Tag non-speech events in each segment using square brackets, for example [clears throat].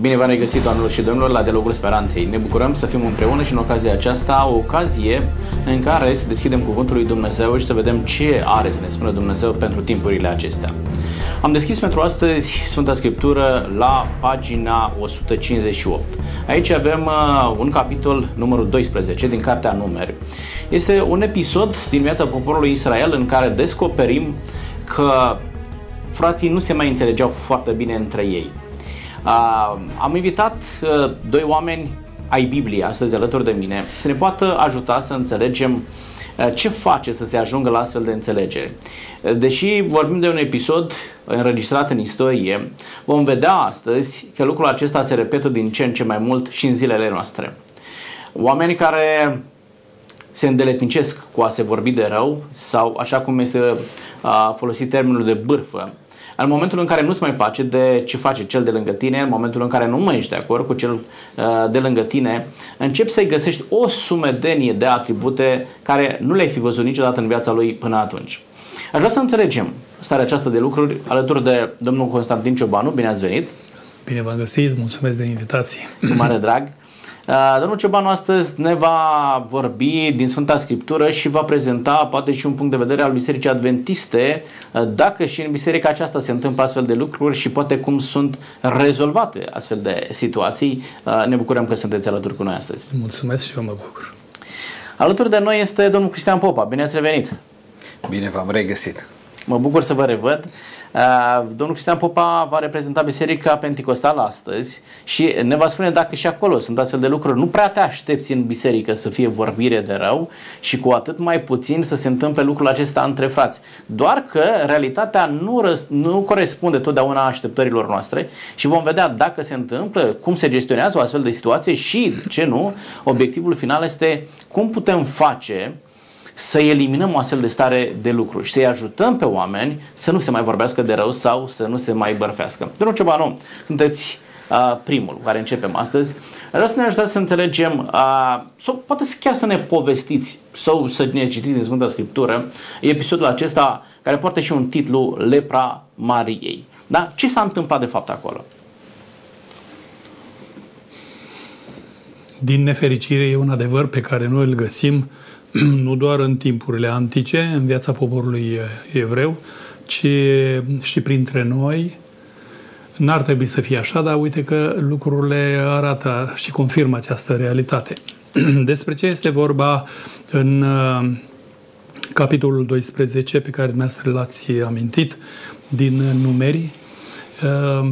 Bine v-am regăsit, doamnelor și domnilor, la Dialogul Speranței. Ne bucurăm să fim împreună și în ocazia aceasta o ocazie în care să deschidem Cuvântul lui Dumnezeu și să vedem ce are să ne spună Dumnezeu pentru timpurile acestea. Am deschis pentru astăzi Sfânta Scriptură la pagina 158. Aici avem uh, un capitol numărul 12 din Cartea Numeri. Este un episod din viața poporului Israel în care descoperim că frații nu se mai înțelegeau foarte bine între ei. Uh, am invitat uh, doi oameni ai Bibliei astăzi alături de mine să ne poată ajuta să înțelegem uh, ce face să se ajungă la astfel de înțelegere. Deși vorbim de un episod înregistrat în istorie, vom vedea astăzi că lucrul acesta se repetă din ce în ce mai mult și în zilele noastre. Oameni care se îndeletnicesc cu a se vorbi de rău sau, așa cum este folosit termenul de bârfă, în momentul în care nu-ți mai place de ce face cel de lângă tine, în momentul în care nu mai ești de acord cu cel uh, de lângă tine, începi să-i găsești o sumedenie de atribute care nu le-ai fi văzut niciodată în viața lui până atunci. Aș vrea să înțelegem starea aceasta de lucruri alături de domnul Constantin Ciobanu. Bine ați venit! Bine v-am găsit, mulțumesc de invitație! Cu mare drag! Uh, domnul Ciobanu astăzi ne va vorbi din Sfânta Scriptură și va prezenta poate și un punct de vedere al Bisericii Adventiste, uh, dacă și în biserica aceasta se întâmplă astfel de lucruri și poate cum sunt rezolvate astfel de situații. Uh, ne bucurăm că sunteți alături cu noi astăzi. Mulțumesc și eu mă bucur. Alături de noi este domnul Cristian Popa. Bine ați revenit! Bine v-am regăsit! Mă bucur să vă revăd. Uh, domnul Cristian Popa va reprezenta Biserica Pentecostală astăzi și ne va spune dacă și acolo sunt astfel de lucruri. Nu prea te aștepți în biserică să fie vorbire de rău și cu atât mai puțin să se întâmple lucrul acesta între frați. Doar că realitatea nu, răs, nu corespunde totdeauna așteptărilor noastre și vom vedea dacă se întâmplă, cum se gestionează o astfel de situație și, ce nu, obiectivul final este cum putem face să eliminăm o astfel de stare de lucru și să-i ajutăm pe oameni să nu se mai vorbească de rău sau să nu se mai bărfească. Domnul Ciobanu, sunteți uh, primul cu care începem astăzi. Vreau să ne ajutați să înțelegem, uh, sau poate chiar să ne povestiți sau să ne citiți din Sfânta Scriptură episodul acesta care poartă și un titlu Lepra Mariei. Da? Ce s-a întâmplat de fapt acolo? Din nefericire e un adevăr pe care noi îl găsim [clears throat] nu doar în timpurile antice, în viața poporului evreu, ci și printre noi. N-ar trebui să fie așa, dar uite că lucrurile arată și confirmă această realitate. [clears throat] Despre ce este vorba în uh, capitolul 12 pe care dumneavoastră l-ați amintit din numeri. Uh,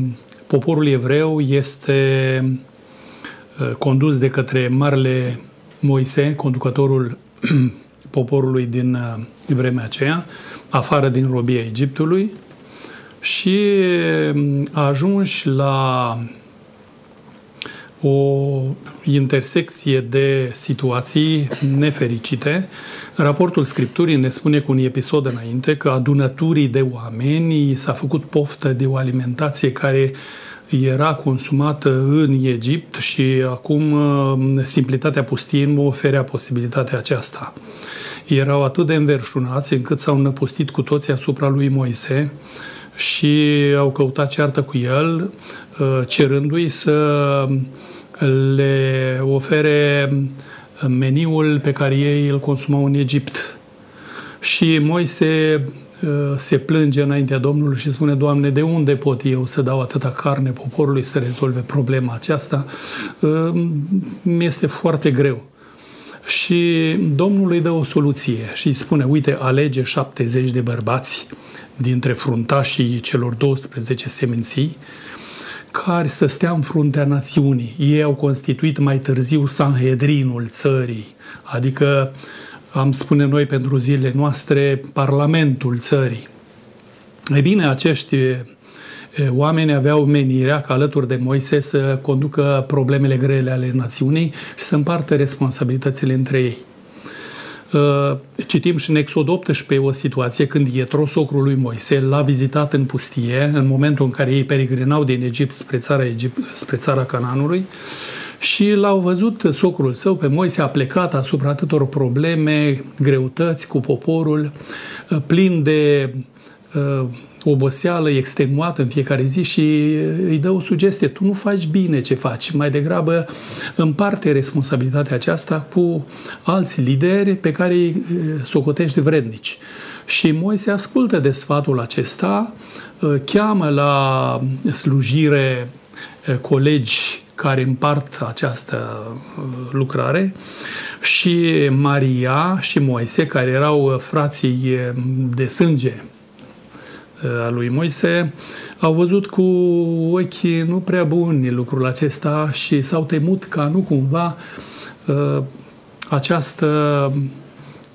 poporul evreu este uh, condus de către Marele Moise, conducătorul [clears throat] poporului din uh, vremea aceea, afară din robia Egiptului și um, a ajuns la o intersecție de situații nefericite. Raportul Scripturii ne spune cu un episod înainte că adunăturii de oameni s-a făcut poftă de o alimentație care era consumată în Egipt și acum uh, simplitatea pustiei nu oferea posibilitatea aceasta. Erau atât de înverșunați încât s-au năpustit cu toții asupra lui Moise și au căutat ceartă cu el, uh, cerându-i să le ofere meniul pe care ei îl consumau în Egipt. Și Moise Uh, se plânge înaintea Domnului și spune, Doamne, de unde pot eu să dau atâta carne poporului să rezolve problema aceasta? Uh, mi este foarte greu. Și Domnul îi dă o soluție și îi spune, uite, alege 70 de bărbați dintre fruntașii celor 12 seminții, care să stea în fruntea națiunii. Ei au constituit mai târziu Sanhedrinul țării, adică am spune noi pentru zilele noastre, Parlamentul țării. Ei bine, acești oameni aveau menirea ca alături de Moise să conducă problemele grele ale națiunii și să împartă responsabilitățile între ei. Citim și în Exod 18 o situație când Ietro, socrul lui Moise, l-a vizitat în pustie, în momentul în care ei peregrinau din Egipt spre țara, Egipt, spre țara Cananului și l-au văzut socrul său pe Moise a plecat asupra atâtor probleme, greutăți cu poporul, uh, plin de uh, oboseală, extenuat în fiecare zi și îi dă o sugestie. Tu nu faci bine ce faci. Mai degrabă împarte responsabilitatea aceasta cu alți lideri pe care îi socotești vrednici. Și Moise ascultă de sfatul acesta, cheamă la slujire colegi care împart această lucrare. Și Maria și Moise, care erau frații de sânge a lui Moise, au văzut cu ochi nu prea buni lucrul acesta și s-au temut ca nu cumva uh, această,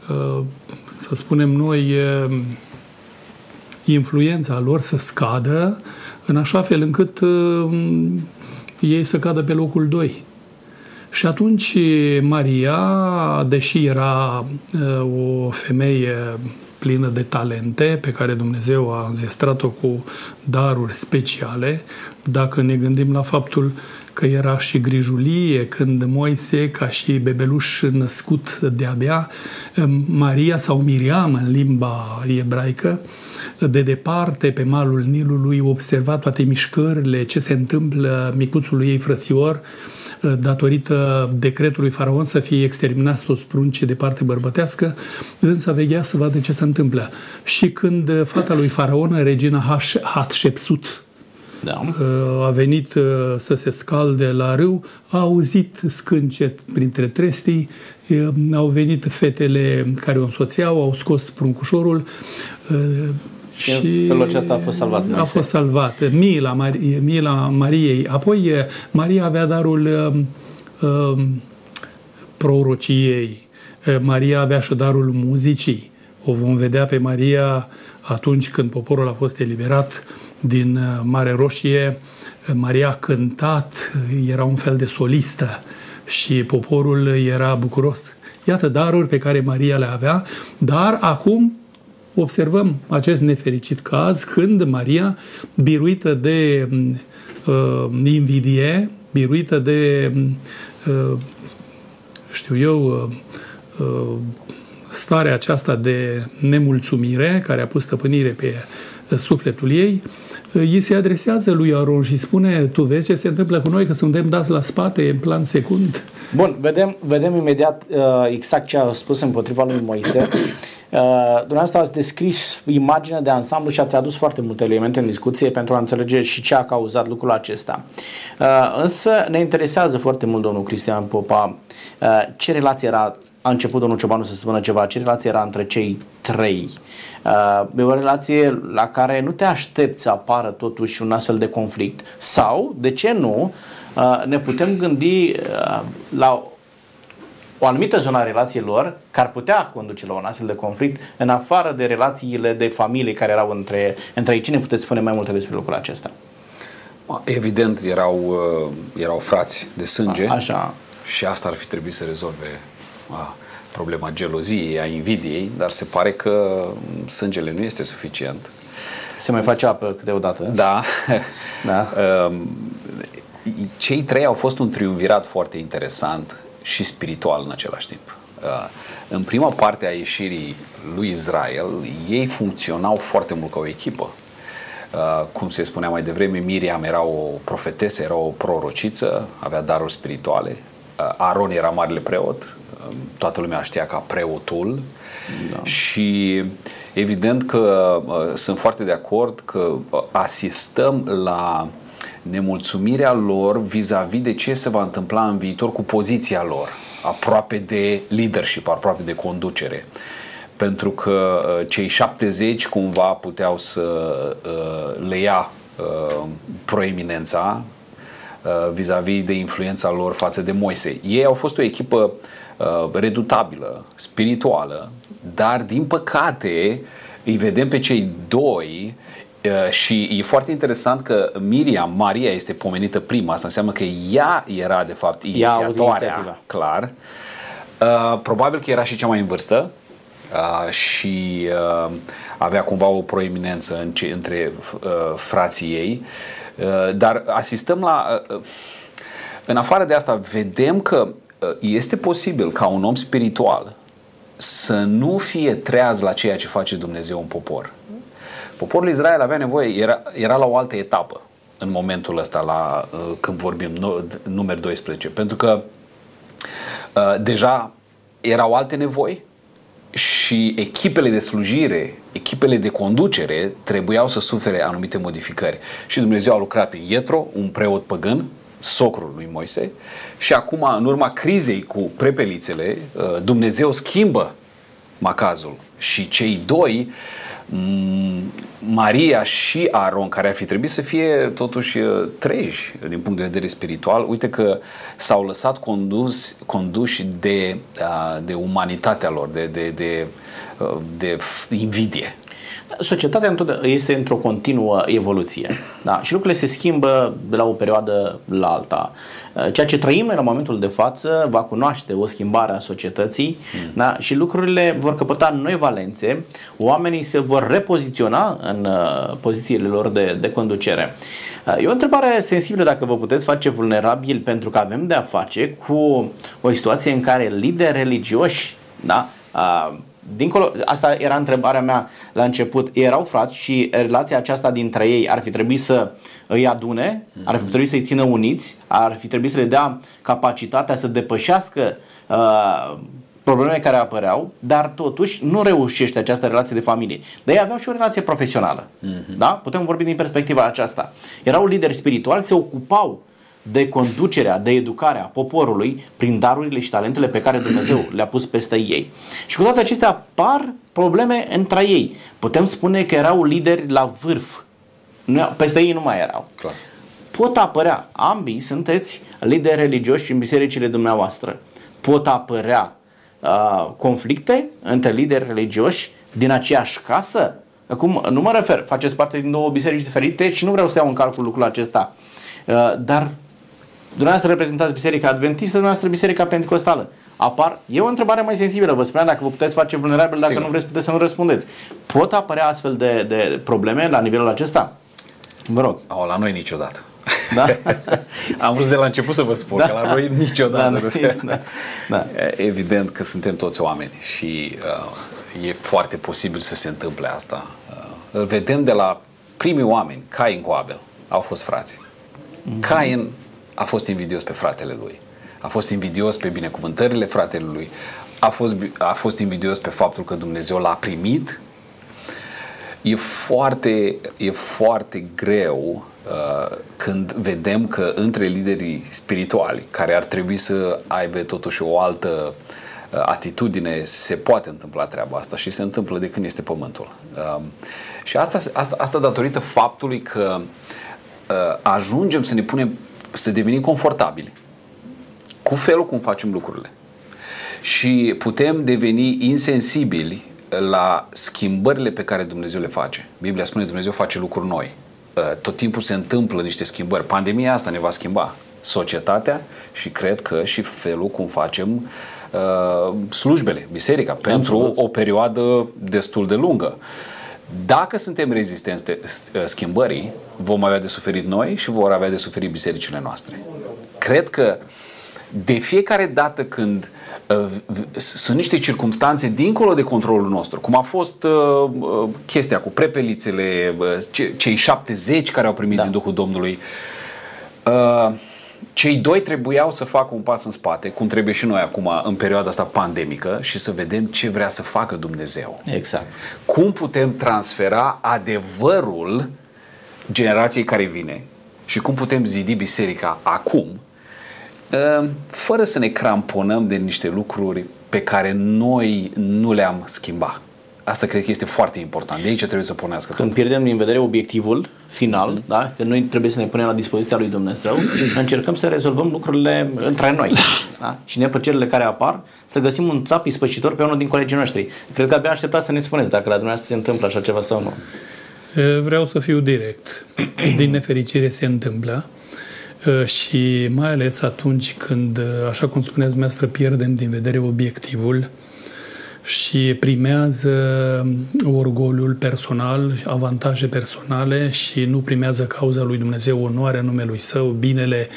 uh, să spunem noi, uh, influența lor să scadă în așa fel încât ei să cadă pe locul 2. Și atunci Maria, deși era o femeie plină de talente pe care Dumnezeu a înzestrat-o cu daruri speciale, dacă ne gândim la faptul că era și grijulie când Moise, ca și bebeluș născut de-abia, Maria sau Miriam în limba ebraică, de departe pe malul Nilului observa toate mișcările, ce se întâmplă micuțului ei frățior, datorită decretului faraon să fie exterminați toți pruncii de parte bărbătească, însă veghea să vadă ce se întâmplă. Și când fata lui faraon, regina Hatshepsut, da. a venit uh, să se scalde la râu, a auzit scâncet printre trestii, uh, au venit fetele care o însoțeau, au scos pruncușorul, uh, și, și în felul acesta a fost salvat Moise. A fost salvat. Mila, Marie, Mila Mariei. Apoi Maria avea darul uh, uh, prorociei. Maria avea și darul muzicii. O vom vedea pe Maria atunci când poporul a fost eliberat din Mare Roșie. Maria a cântat, era un fel de solistă și poporul era bucuros. Iată daruri pe care Maria le avea, dar acum observăm acest nefericit caz când Maria, biruită de uh, invidie, biruită de, uh, știu eu, uh, uh, starea aceasta de nemulțumire care a pus stăpânire pe uh, sufletul ei, uh, îi se adresează lui Aron și spune, tu vezi ce se întâmplă cu noi, că suntem dați la spate în plan secund. Bun, vedem, vedem imediat uh, exact ce a spus împotriva lui Moise. Uh, dumneavoastră ați descris imaginea de ansamblu și ați adus foarte multe elemente în discuție pentru a înțelege și ce a cauzat lucrul acesta. Uh, însă ne interesează foarte mult, domnul Cristian Popa, uh, ce relație era, a început domnul Ciobanu să spună ceva, ce relație era între cei trei. E o relație la care nu te aștepți să apară totuși un astfel de conflict sau, de ce nu, ne putem gândi la o anumită zonă a relațiilor care ar putea conduce la un astfel de conflict, în afară de relațiile de familie care erau între, între ei. Cine puteți spune mai multe despre lucrul acesta? Evident, erau, uh, erau frați de sânge. A, așa. Și asta ar fi trebuit să rezolve a, problema geloziei, a invidiei, dar se pare că sângele nu este suficient. Se mai face apă câteodată. Da. da. [laughs] Um, cei trei au fost un triumvirat foarte interesant și spiritual în același timp. Uh, în prima parte a ieșirii lui Israel, ei funcționau foarte mult ca o echipă. Uh, cum se spunea mai devreme, Miriam era o profetesă, era o prorociță, avea daruri spirituale. Uh, Aron era marele preot, toată lumea știa ca preotul. Da. Și evident că sunt foarte de acord că asistăm la nemulțumirea lor vis-a-vis de ce se va întâmpla în viitor cu poziția lor, aproape de leadership, aproape de conducere. Pentru că uh, cei 70 cumva puteau să uh, le ia uh, proeminența vis-a-vis de influența lor față de Moise. Ei au fost o echipă redutabilă, spirituală, dar din păcate îi vedem pe cei doi Uh, și e foarte interesant că Miriam, Maria, este pomenită prima. Asta înseamnă că ea era, de fapt, inițiatoarea, clar. Uh, probabil că era și cea mai în vârstă uh, și uh, avea cumva o proeminență în ce, între uh, frații ei. Uh, dar asistăm la... Uh, în afară de asta, vedem că uh, este posibil ca un om spiritual să nu fie treaz la ceea ce face Dumnezeu în popor Poporul Israel avea nevoie, era, era la o altă etapă în momentul ăsta, la, uh, când vorbim număr 12, pentru că uh, deja erau alte nevoi și echipele de slujire, echipele de conducere trebuiau să sufere anumite modificări. Și Dumnezeu a lucrat prin Ietro, un preot păgân, socrul lui Moise, și acum, în urma crizei cu prepelițele, uh, Dumnezeu schimbă macazul și cei doi Maria și Aron, care ar fi trebuit să fie totuși uh, treji din punct de vedere spiritual, uite că s-au lăsat condus, conduși de, uh, de umanitatea lor, de, de, de, de invidie. Societatea este într-o continuă evoluție da? și lucrurile se schimbă de la o perioadă la alta. Uh, ceea ce trăim în momentul de față va cunoaște o schimbare a societății mm. da? și lucrurile vor căpăta noi valențe, oamenii se vor repoziționa în uh, pozițiile lor de, de conducere. Uh, e o întrebare sensibilă dacă vă puteți face vulnerabil pentru că avem de a face cu o situație în care lideri religioși da, dincolo, asta era întrebarea mea la început, erau frați și relația aceasta dintre ei ar fi trebuit să îi adune, ar fi trebuit să-i țină uniți, ar fi trebuit să le dea capacitatea să depășească uh, problemele care apăreau, dar totuși nu reușește această relație de familie. Dar ei aveau și o relație profesională. Mm-hmm. Da? Putem vorbi din perspectiva aceasta. Erau lideri spirituali, se ocupau de conducerea, de educarea poporului prin darurile și talentele pe care Dumnezeu le-a pus peste ei. Și cu toate acestea apar probleme între ei. Putem spune că erau lideri la vârf. Peste ei nu mai erau. Clar. Pot apărea, ambii sunteți lideri religioși în bisericile dumneavoastră. Pot apărea uh, conflicte între lideri religioși din aceeași casă? Acum, nu mă refer, faceți parte din două biserici diferite și nu vreau să iau în calcul lucrul acesta. Uh, dar Dumneavoastră reprezentați Biserica Adventistă, dumneavoastră Biserica Pentecostală. Apar, e o întrebare mai sensibilă, vă spuneam, dacă vă puteți face vulnerabil, dacă Sigur. nu vreți, puteți să nu răspundeți. Pot apărea astfel de, de probleme la nivelul acesta? Vă rog. O, la noi niciodată. Da? [laughs] Am vrut de la început să vă spun da. că la noi niciodată. Da, [laughs] da. da. Evident că suntem toți oameni și uh, e foarte posibil să se întâmple asta. Uh, îl vedem de la primii oameni, Cain cu Abel, au fost frații. Mm-hmm. Cain a fost invidios pe fratele lui. A fost invidios pe binecuvântările fratelui lui. A fost, a fost invidios pe faptul că Dumnezeu l-a primit. E foarte, e foarte greu uh, când vedem că între liderii spirituali, care ar trebui să aibă totuși o altă uh, atitudine, se poate întâmpla treaba asta și se întâmplă de când este pământul. Uh, și asta, asta, asta datorită faptului că uh, ajungem să ne punem să devenim confortabili cu felul cum facem lucrurile. Și putem deveni insensibili la schimbările pe care Dumnezeu le face. Biblia spune că Dumnezeu face lucruri noi. Uh, tot timpul se întâmplă niște schimbări. Pandemia asta ne va schimba societatea și cred că și felul cum facem uh, slujbele, biserica, pentru Absolut. o perioadă destul de lungă. Dacă suntem rezistenți de schimbării, vom avea de suferit noi și vor avea de suferit bisericile noastre. Cred că de fiecare dată când uh, sunt niște circumstanțe dincolo de controlul nostru, cum a fost uh, uh chestia cu prepelițele, uh, cei 70 care au primit da. din Duhul Domnului, uh, cei doi trebuiau să facă un pas în spate, cum trebuie și noi acum în perioada asta pandemică și să vedem ce vrea să facă Dumnezeu. Exact. Cum putem transfera adevărul generației care vine și cum putem zidi biserica acum ă, fără să ne cramponăm de niște lucruri pe care noi nu le-am schimbat. Asta cred că este foarte important. De aici trebuie să punească. Când tot. pierdem din vedere obiectivul final, mm. da? că noi trebuie să ne punem la dispoziția lui Dumnezeu, [clears throat] încercăm să rezolvăm lucrurile între noi. Da? Și neplăcerile care apar, să găsim un țap ispășitor pe unul din colegii noștri. Cred că abia așteptați să ne spuneți dacă la dumneavoastră se întâmplă așa ceva sau nu. Vreau să fiu direct. [clears throat] Din nefericire se întâmplă și mai ales atunci când, așa cum spuneți, dumneavoastră, pierdem din vedere obiectivul, și primează orgoliul personal, avantaje personale și nu primează cauza lui Dumnezeu, onoarea numelui Său, binele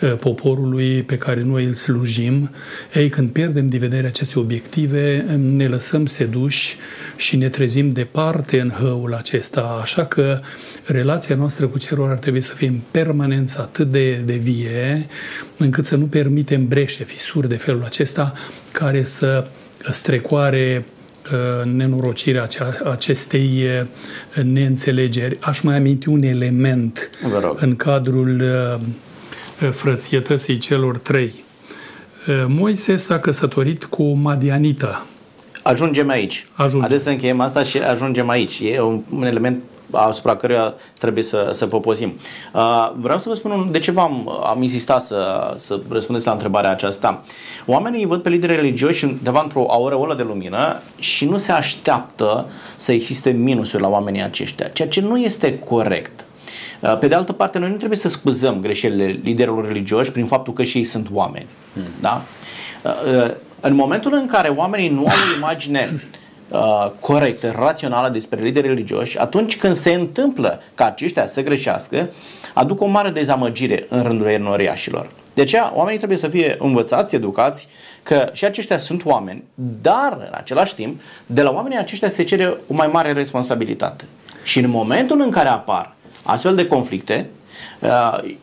uh, poporului pe care noi îl slujim. Ei, când pierdem de vedere aceste obiective, ne lăsăm seduși și ne trezim departe în hăul acesta. Așa că relația noastră cu cerul ar trebui să fie în permanență atât de, de vie, încât să nu permitem breșe, fisuri de felul acesta, care să strecoare uh, nenorocirea acestei uh, neînțelegeri. Aș mai aminti un element în cadrul uh, frățietății celor trei. Moise s-a căsătorit cu Madianita. Ajungem aici. Ajungem. Haideți să încheiem asta și ajungem aici. E un, un element asupra căruia trebuie să, să popozim. Uh, vreau să vă spun un, de ce v-am am insistat să, să răspundeți la întrebarea aceasta. Oamenii văd pe lideri religioși undeva într-o aureolă de lumină și nu se așteaptă să existe minusuri la oamenii aceștia, ceea ce nu este corect. Uh, pe de altă parte, noi nu trebuie să scuzăm greșelile liderilor religioși prin faptul că și ei sunt oameni. Hmm. Da? Uh, în momentul în care oamenii nu au o imagine uh, corectă, rațională despre lideri religioși, atunci când se întâmplă ca aceștia să greșească, aduc o mare dezamăgire în rândul enoriașilor. De aceea, oamenii trebuie să fie învățați, educați, că și aceștia sunt oameni, dar, în același timp, de la oamenii aceștia se cere o mai mare responsabilitate. Și în momentul în care apar astfel de conflicte, Uh,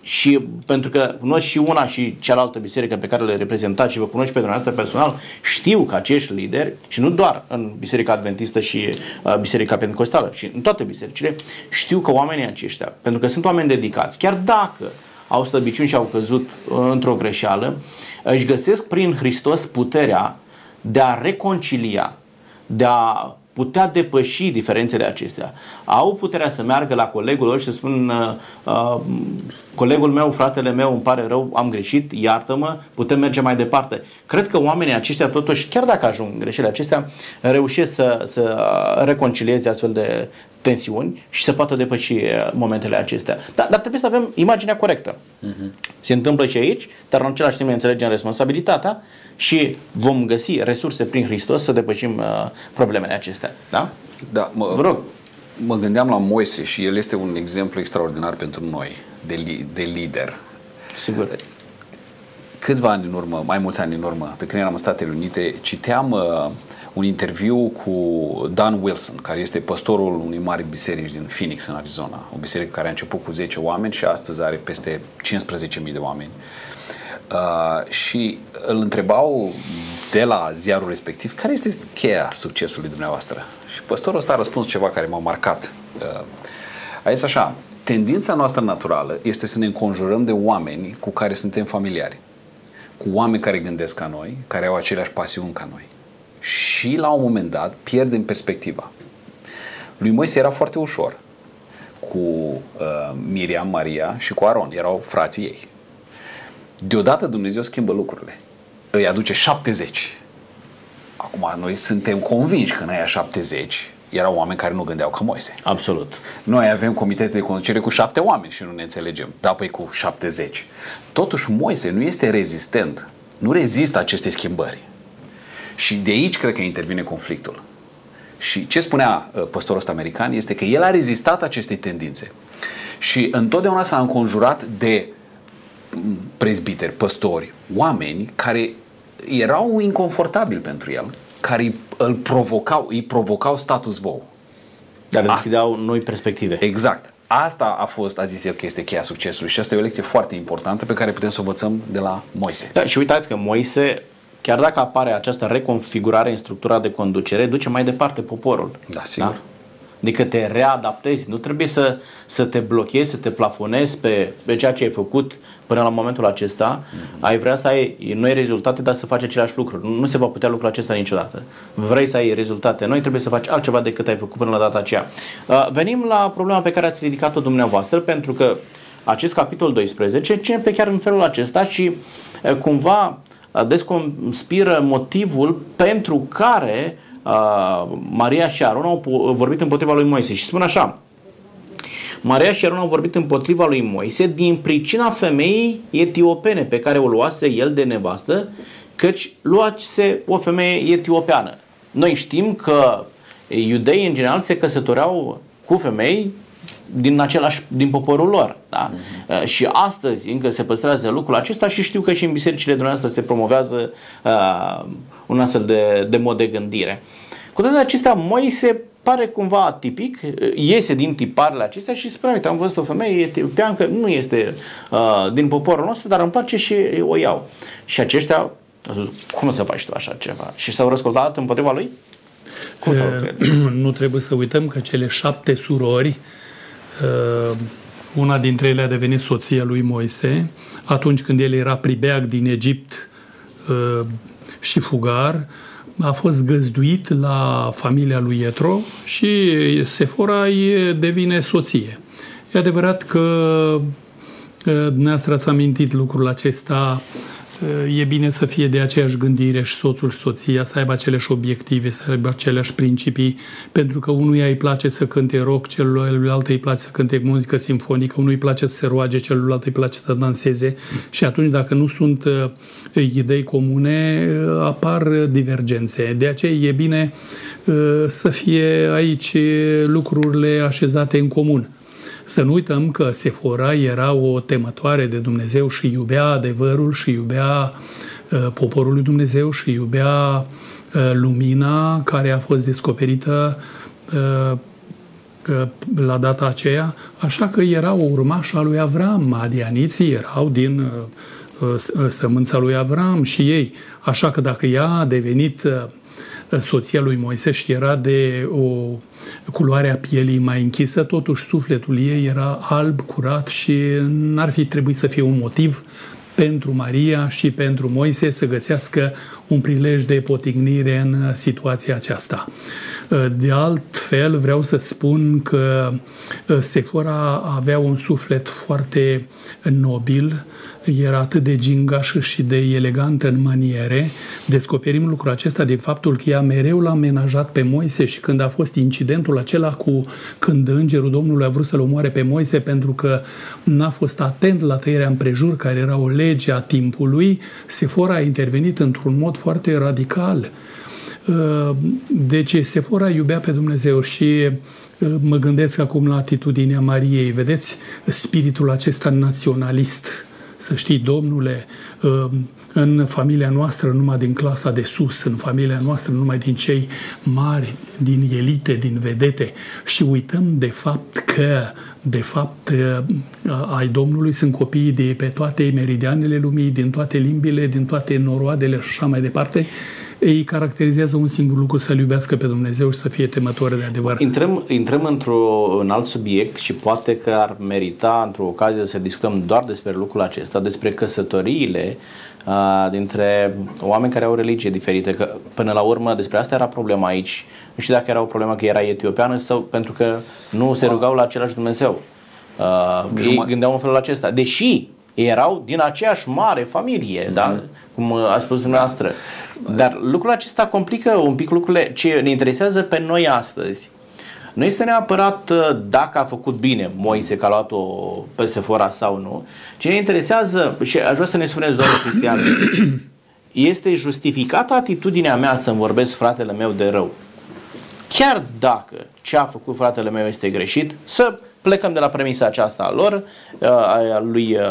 și pentru că cunosc și una și cealaltă biserică pe care le reprezentați și vă cunosc pe dumneavoastră personal, știu că acești lideri, și nu doar în Biserica Adventistă și uh, Biserica Pentecostală, ci în toate bisericile, știu că oamenii aceștia, pentru că sunt oameni dedicați, chiar dacă au slăbiciuni și au căzut uh, într-o greșeală, își găsesc prin Hristos puterea de a reconcilia, de a putea depăși diferențele acestea. Au puterea să meargă la colegul lor și să spun uh, uh, colegul meu, fratele meu, îmi pare rău, am greșit, iartă-mă, putem merge mai departe. Cred că oamenii aceștia totuși, chiar dacă ajung greșelile acestea, reușesc să, să reconcilieze astfel de tensiuni și să poată depăși uh, momentele acestea. Dar, dar trebuie să avem imaginea corectă. Uh-huh. Se întâmplă și aici, dar în același timp ne înțelegem responsabilitatea și vom găsi resurse prin Hristos să depășim uh, problemele acestea. Da? Da, mă, Vă rog. mă gândeam la Moise și el este un exemplu extraordinar pentru noi de, de lider. Sigur. Câțiva ani în urmă, mai mulți ani în urmă, pe când eram în Statele Unite, citeam uh, un interviu cu Dan Wilson, care este pastorul unei mari biserici din Phoenix, în Arizona. O biserică care a început cu 10 oameni și astăzi are peste 15.000 de oameni. Uh, și îl întrebau de la ziarul respectiv care este cheia succesului dumneavoastră. Și pastorul ăsta a răspuns ceva care m-a marcat. Uh, a zis așa, tendința noastră naturală este să ne înconjurăm de oameni cu care suntem familiari. Cu oameni care gândesc ca noi, care au aceleași pasiuni ca noi. Și la un moment dat pierdem perspectiva. Lui Moise era foarte ușor cu uh, Miriam, Maria și cu Aron. Erau frații ei. Deodată Dumnezeu schimbă lucrurile. Îi aduce 70. Acum, noi suntem convinși că în aia 70 erau oameni care nu gândeau ca Moise. Absolut. Noi avem comitete de conducere cu șapte oameni și nu ne înțelegem. Da, păi cu 70. Totuși, Moise nu este rezistent. Nu rezistă aceste schimbări. Și de aici cred că intervine conflictul. Și ce spunea uh, păstorul ăsta american este că el a rezistat acestei tendințe. Și întotdeauna s-a înconjurat de prezbiteri, păstori, oameni care erau inconfortabili pentru el, care îl provocau, îi provocau status quo. Dar deschideau noi perspective. Exact. Asta a fost, a zis el, că este cheia succesului și asta e o lecție foarte importantă pe care putem să o învățăm de la Moise. Da, și uitați că Moise, chiar dacă apare această reconfigurare în structura de conducere, duce mai departe poporul. Da, sigur. Da? Adică te readaptezi, nu trebuie să, să te blochezi, să te plafonezi pe, pe ceea ce ai făcut până la momentul acesta. Mm-hmm. Ai vrea să ai noi rezultate, dar să faci același lucru. Nu, nu se va putea lucrul acesta niciodată. Vrei să ai rezultate noi, trebuie să faci altceva decât ai făcut până la data aceea. Uh, venim la problema pe care ați ridicat-o dumneavoastră, pentru că acest capitol 12 începe chiar în felul acesta și uh, cumva uh, desconspiră motivul pentru care uh, Maria și Aron au vorbit împotriva lui Moise și spun așa Maria și Aron au vorbit împotriva lui Moise din pricina femeii etiopene pe care o luase el de nevastă, căci luase o femeie etiopeană. noi știm că iudeii în general se căsătoreau cu femei din același, din poporul lor. Da? Uh-huh. Și astăzi încă se păstrează lucrul acesta și știu că și în bisericile dumneavoastră se promovează uh, un astfel de, de mod de gândire. Cu toate acestea, Moise pare cumva tipic, iese din tiparele acestea și spune, uite, am văzut o femeie etiopiancă, nu este uh, din poporul nostru, dar îmi place și o iau. Și aceștia au zis, cum să faci tu așa ceva? Și s-au răscoltat împotriva lui? Cum uh, [clears throat] nu trebuie să uităm că cele șapte surori uh, una dintre ele a devenit soția lui Moise, atunci când el era pribeag din Egipt uh, și fugar, a fost găzduit la familia lui Etro și Sefora îi devine soție. E adevărat că dumneavoastră ați amintit lucrul acesta e bine să fie de aceeași gândire și soțul și soția, să aibă aceleași obiective, să aibă aceleași principii, pentru că unuia îi place să cânte rock, celuilalt îi place să cânte muzică simfonică, unui îi place să se roage, celuilalt îi place să danseze și atunci dacă nu sunt uh, idei comune, uh, apar divergențe. De aceea e bine uh, să fie aici lucrurile așezate în comun. Să nu uităm că Sefora era o temătoare de Dumnezeu și iubea adevărul și iubea uh, poporul lui Dumnezeu și iubea uh, lumina care a fost descoperită uh, la data aceea, așa că era o urmașă a lui Avram. Madianiții erau din sămânța lui Avram și ei. Așa că dacă ea a devenit soția lui Moise și era de o culoare a pielii mai închisă, totuși sufletul ei era alb, curat și n-ar fi trebuit să fie un motiv pentru Maria și pentru Moise să găsească un prilej de potignire în situația aceasta. De altfel, vreau să spun că Sefora avea un suflet foarte nobil, era atât de gingașă și de elegantă în maniere. Descoperim lucrul acesta din faptul că ea mereu l-a menajat pe Moise și când a fost incidentul acela cu când îngerul Domnului a vrut să-l omoare pe Moise pentru că n-a fost atent la tăierea împrejur, care era o lege a timpului, Sefora a intervenit într-un mod foarte radical. Deci Sefora iubea pe Dumnezeu și mă gândesc acum la atitudinea Mariei. Vedeți spiritul acesta naționalist să știi, domnule, ă, în familia noastră numai din clasa de sus, în familia noastră numai din cei mari, din elite, din vedete. Și uităm de fapt că de fapt ă, ai Domnului sunt copiii de pe toate meridianele lumii, din toate limbile, din toate noroadele și așa mai departe îi caracterizează un singur lucru, să-L iubească pe Dumnezeu și să fie temători de adevăr. Intrăm, intrăm într-un alt subiect și poate că ar merita într-o ocazie să discutăm doar despre lucrul acesta, despre căsătoriile uh, dintre oameni care au religie diferite, că până la urmă despre asta era problema aici. Nu știu dacă era o problemă că era etiopiană sau pentru că nu se rugau la același Dumnezeu. Uh, ei gândeau în felul acesta. Deși erau din aceeași mare familie, mm-hmm. da? cum a spus dumneavoastră. Dar lucrul acesta complică un pic lucrurile ce ne interesează pe noi astăzi. Nu este neapărat uh, dacă a făcut bine Moise că a luat-o pe Sefora sau nu, ci ne interesează, și aș vrea să ne spuneți, doamne Cristian, [clears throat] este justificată atitudinea mea să-mi vorbesc fratele meu de rău. Chiar dacă ce a făcut fratele meu este greșit, să plecăm de la premisa aceasta a lor, uh, a lui uh,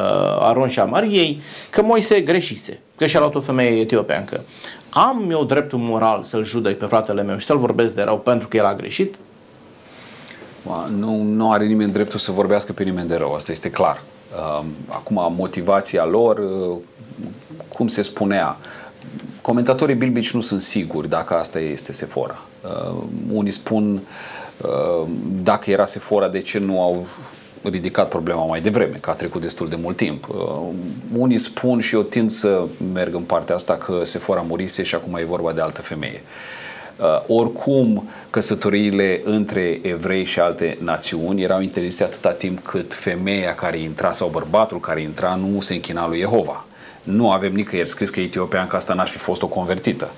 Aron și a Mariei, că Moise greșise, că și-a luat o femeie etiopeancă. Am eu dreptul moral să-l judec pe fratele meu și să-l vorbesc de rău pentru că el a greșit? Nu, nu are nimeni dreptul să vorbească pe nimeni de rău, asta este clar. Um, acum, motivația lor, uh, cum se spunea, comentatorii bilbici nu sunt siguri dacă asta este Sefora. Unii spun Uh, dacă era Sephora, de ce nu au ridicat problema mai devreme, că a trecut destul de mult timp. Uh, unii spun și eu tind să merg în partea asta că Sephora murise și acum e vorba de altă femeie. Uh, oricum, căsătoriile între evrei și alte națiuni erau interzise atâta timp cât femeia care intra sau bărbatul care intra nu se închina lui Jehova. Nu avem nicăieri scris că etiopian că asta n-ar fi fost o convertită.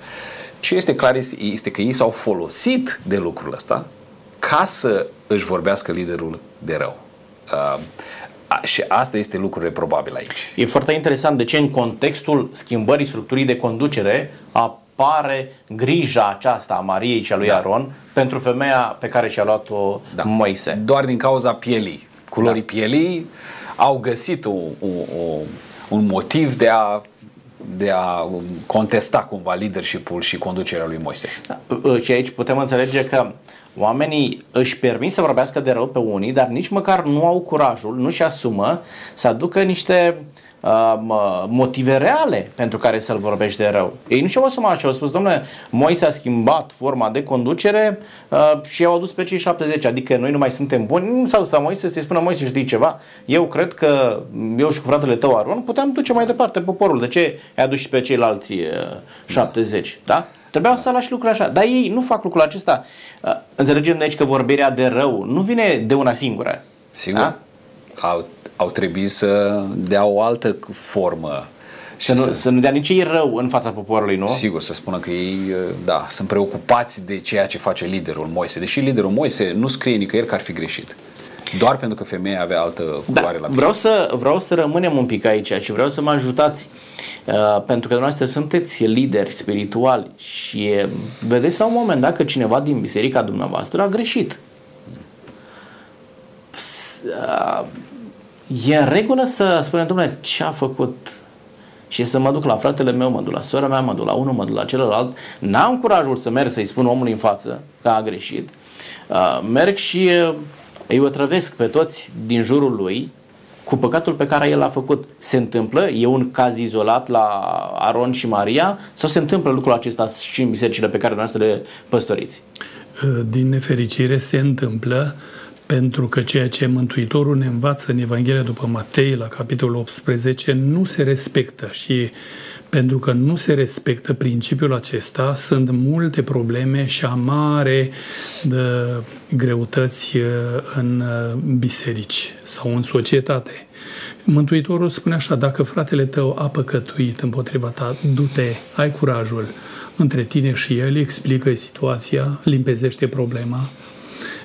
Ce este clar este, este că ei s-au folosit de lucrul ăsta ca să își vorbească liderul de rău. Uh, și asta este lucrul probabil aici. E foarte interesant de ce în contextul schimbării structurii de conducere a pare grija aceasta a Mariei și a lui da. Aron pentru femeia pe care și-a luat-o da. Moise. Doar din cauza pielii, culorii da. pielii, au găsit o, o, o, un motiv de a de a contesta cumva leadership-ul și conducerea lui Moise. Da. Și aici putem înțelege că oamenii își permit să vorbească de rău pe unii, dar nici măcar nu au curajul, nu-și asumă să aducă niște uh, motive reale pentru care să-l vorbești de rău. Ei nu și-au asumat și au spus, domnule, Moise a schimbat forma de conducere uh, și i-au adus pe cei 70, adică noi nu mai suntem buni. Nu s-a dus la Moise să-i spună, Moise, știi ceva? Eu cred că eu și cu fratele tău Aron puteam duce mai departe poporul. De ce ai adus și pe ceilalți uh, 70? Da? da? Trebuia să lași lucrurile așa. Dar ei nu fac lucrul acesta. Uh, înțelegem deci că vorbirea de rău nu vine de una singură. Sigur. Da? Au, au trebuit să dea o altă formă să nu, să, să nu dea nici ei rău în fața poporului, nu? Sigur, să spună că ei, uh, da, sunt preocupați de ceea ce face liderul Moise. Deși liderul Moise nu scrie nicăieri că ar fi greșit. Doar pentru că femeia avea altă culoare da, la piele. Vreau să, vreau să rămânem un pic aici și vreau să mă ajutați uh, pentru că dumneavoastră sunteți lideri spirituali și uh, vedeți la un moment dat că cineva din biserica dumneavoastră a greșit. Uh, e în regulă să spunem, domnule, ce a făcut și să mă duc la fratele meu, mă duc la sora mea, mă duc la unul, mă duc la celălalt. N-am curajul să merg să-i spun omului în față că a greșit. Uh, merg și uh, îi otrăvesc pe toți din jurul lui cu păcatul pe care el l-a făcut. Se întâmplă? E un caz izolat la Aron și Maria sau se întâmplă lucrul acesta și în bisericile pe care noastră le păstoriți? Din nefericire se întâmplă pentru că ceea ce Mântuitorul ne învață în Evanghelia după Matei, la capitolul 18, nu se respectă și pentru că nu se respectă principiul acesta, sunt multe probleme și amare de greutăți uh, în uh, biserici sau în societate. Mântuitorul spune așa, dacă fratele tău a păcătuit împotriva ta, du-te, ai curajul între tine și el, explică situația, limpezește problema.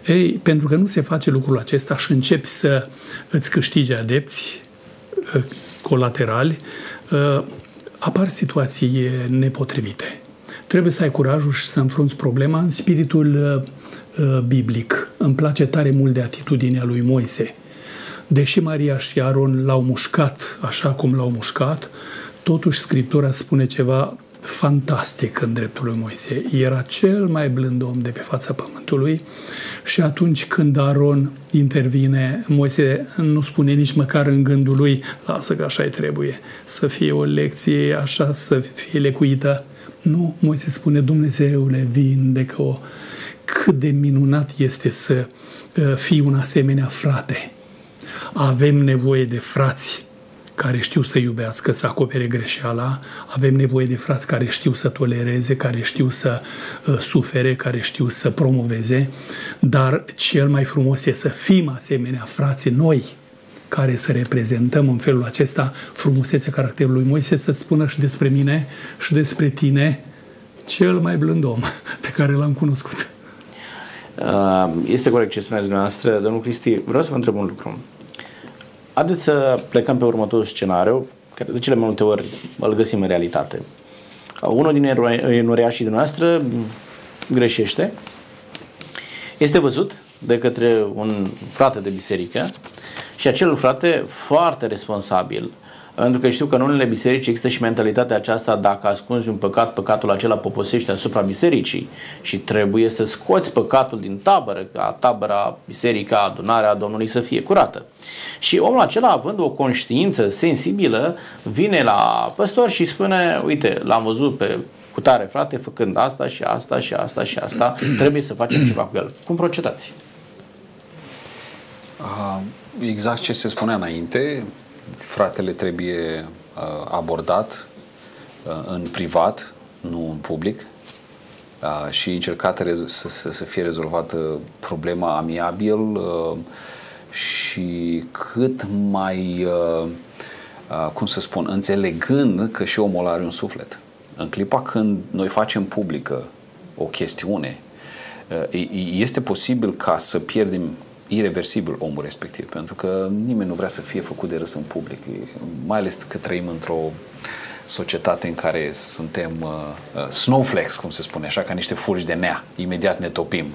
Ei, pentru că nu se face lucrul acesta și începi să îți câștigi adepți uh, colaterali, apar situații nepotrivite. Trebuie să ai curajul și să înfrunți problema în spiritul uh, uh, biblic. Îmi place tare mult de atitudinea lui Moise. Deși Maria și Aron l-au mușcat așa cum l-au mușcat, totuși Scriptura spune ceva fantastic în dreptul lui Moise. Era cel mai blând om de pe fața pământului și atunci când Aron intervine, Moise nu spune nici măcar în gândul lui, lasă că așa trebuie, să fie o lecție așa, să fie lecuită. Nu, Moise spune, Dumnezeule, vindecă-o. Cât de minunat este să uh, fii un asemenea frate. Avem nevoie de frați care știu să iubească, să acopere greșeala, avem nevoie de frați care știu să tolereze, care știu să uh, sufere, care știu să promoveze, dar cel mai frumos e să fim asemenea frați noi, care să reprezentăm în felul acesta frumusețea caracterului Moise, să spună și despre mine și despre tine cel mai blând om pe care l-am cunoscut. Uh, este corect ce spuneți dumneavoastră, domnul Cristi. Vreau să vă întreb un lucru. Haideți să plecăm pe următorul scenariu, care de cele mai multe ori îl găsim în realitate. Unul din enoriașii dumneavoastră greșește, este văzut de către un frate de biserică și acel frate foarte responsabil pentru că știu că în unele biserici există și mentalitatea aceasta, dacă ascunzi un păcat, păcatul acela poposește asupra bisericii și trebuie să scoți păcatul din tabără, ca tabăra, biserica, adunarea Domnului să fie curată. Și omul acela, având o conștiință sensibilă, vine la păstor și spune, uite, l-am văzut pe cu tare frate făcând asta și asta și asta și asta, [clears throat] trebuie să facem ceva cu el. Cum procedați? Exact ce se spunea înainte, fratele trebuie uh, abordat uh, în privat, nu în public, uh, și încercată să, să, să fie rezolvată problema amiabil uh, și cât mai, uh, uh, cum să spun, înțelegând că și omul are un suflet. În clipa când noi facem publică o chestiune, uh, este posibil ca să pierdem irreversibil omul respectiv, pentru că nimeni nu vrea să fie făcut de râs în public, mai ales că trăim într-o societate în care suntem uh, uh, snowflakes, cum se spune, așa ca niște fulgi de nea, imediat ne topim.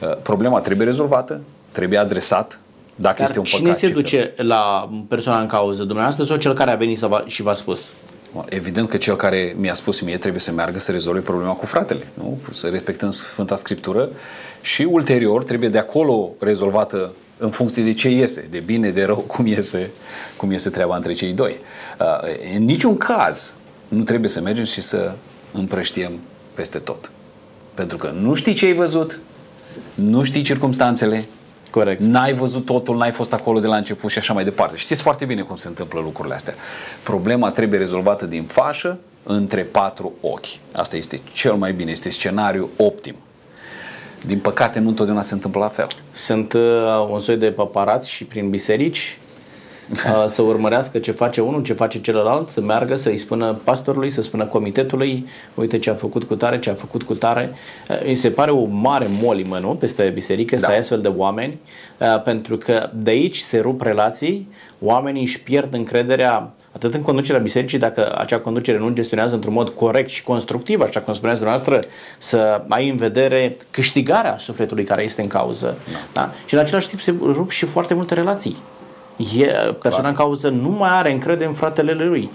Uh, problema trebuie rezolvată, trebuie adresat, dacă Dar este un cine păcat. se ce duce fel. la persoana în cauză? Dumneavoastră sau cel care a venit să va, și v-a spus? Evident că cel care mi-a spus mie trebuie să meargă să rezolve problema cu fratele, nu? să respectăm Sfânta Scriptură și ulterior trebuie de acolo rezolvată în funcție de ce iese, de bine, de rău, cum iese, cum iese treaba între cei doi. Uh, În niciun caz nu trebuie să mergem și să împrăștiem peste tot. Pentru că nu știi ce ai văzut, nu știi circumstanțele, Corect. N-ai văzut totul, n-ai fost acolo de la început și așa mai departe. Știți foarte bine cum se întâmplă lucrurile astea. Problema trebuie rezolvată din fașă între patru ochi. Asta este cel mai bine, este scenariu optim. Din păcate, nu întotdeauna se întâmplă la fel. Sunt uh, un soi de paparați și prin biserici uh, [laughs] să urmărească ce face unul, ce face celălalt, să meargă, să-i spună pastorului, să spună comitetului, uite ce a făcut cu tare, ce a făcut cu tare. Uh, îi se pare o mare molimă, nu? Peste biserică, da. să ai astfel de oameni, uh, pentru că de aici se rup relații, oamenii își pierd încrederea atât în conducerea bisericii, dacă acea conducere nu gestionează într-un mod corect și constructiv, așa cum spuneați dumneavoastră, să ai în vedere câștigarea sufletului care este în cauză. Da. Da? Și în același timp se rup și foarte multe relații. E, persoana în cauză nu mai are încredere în fratele lui.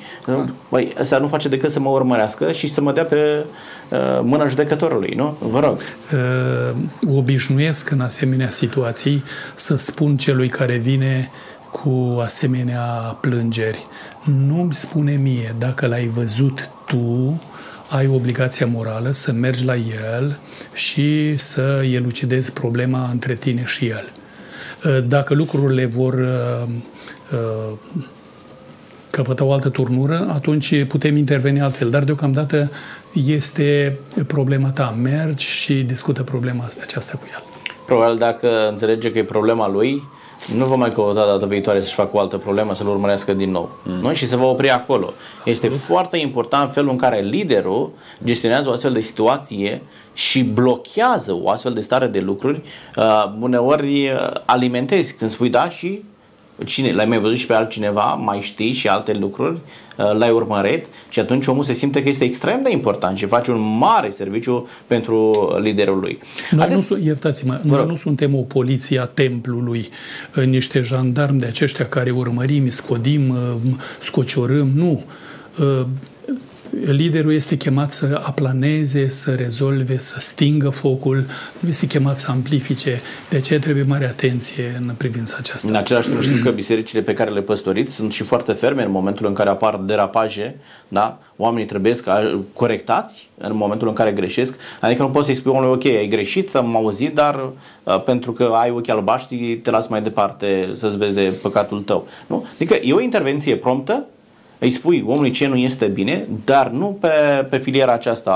Băi, ăsta nu face decât să mă urmărească și să mă dea pe uh, mâna judecătorului, nu? Vă rog. Uh, obișnuiesc în asemenea situații să spun celui care vine cu asemenea plângeri. Nu-mi spune mie dacă l-ai văzut tu, ai obligația morală să mergi la el și să elucidezi problema între tine și el. Dacă lucrurile vor uh, uh, căpăta o altă turnură, atunci putem interveni altfel. Dar deocamdată este problema ta. Mergi și discută problema aceasta cu el. Probabil dacă înțelege că e problema lui, nu va mai căuta data viitoare să-și facă o altă problemă, să-l urmărească din nou. Mm. Nu? Și se va opri acolo. Este foarte important felul în care liderul gestionează o astfel de situație și blochează o astfel de stare de lucruri. Uh, uneori uh, alimentezi când spui da și cine, l-ai mai văzut și pe altcineva, mai știi și alte lucruri, uh, l-ai urmărit? Și atunci omul se simte că este extrem de important și face un mare serviciu pentru liderul lui. Noi Haideți... nu, iertați-mă, noi nu suntem o poliție a templului, uh, niște jandarmi de aceștia care urmărim, scodim, uh, scociorâm, nu liderul este chemat să aplaneze, să rezolve, să stingă focul, nu este chemat să amplifice. De aceea trebuie mare atenție în privința aceasta. În același timp știu că bisericile pe care le păstoriți sunt și foarte ferme în momentul în care apar derapaje, da? Oamenii trebuie să corectați în momentul în care greșesc. Adică nu poți să-i spui omului, ok, ai greșit, am auzit, dar uh, pentru că ai ochi albaștri, te las mai departe să-ți vezi de păcatul tău. Nu? Adică e o intervenție promptă îi spui omului ce nu este bine, dar nu pe, pe filiera aceasta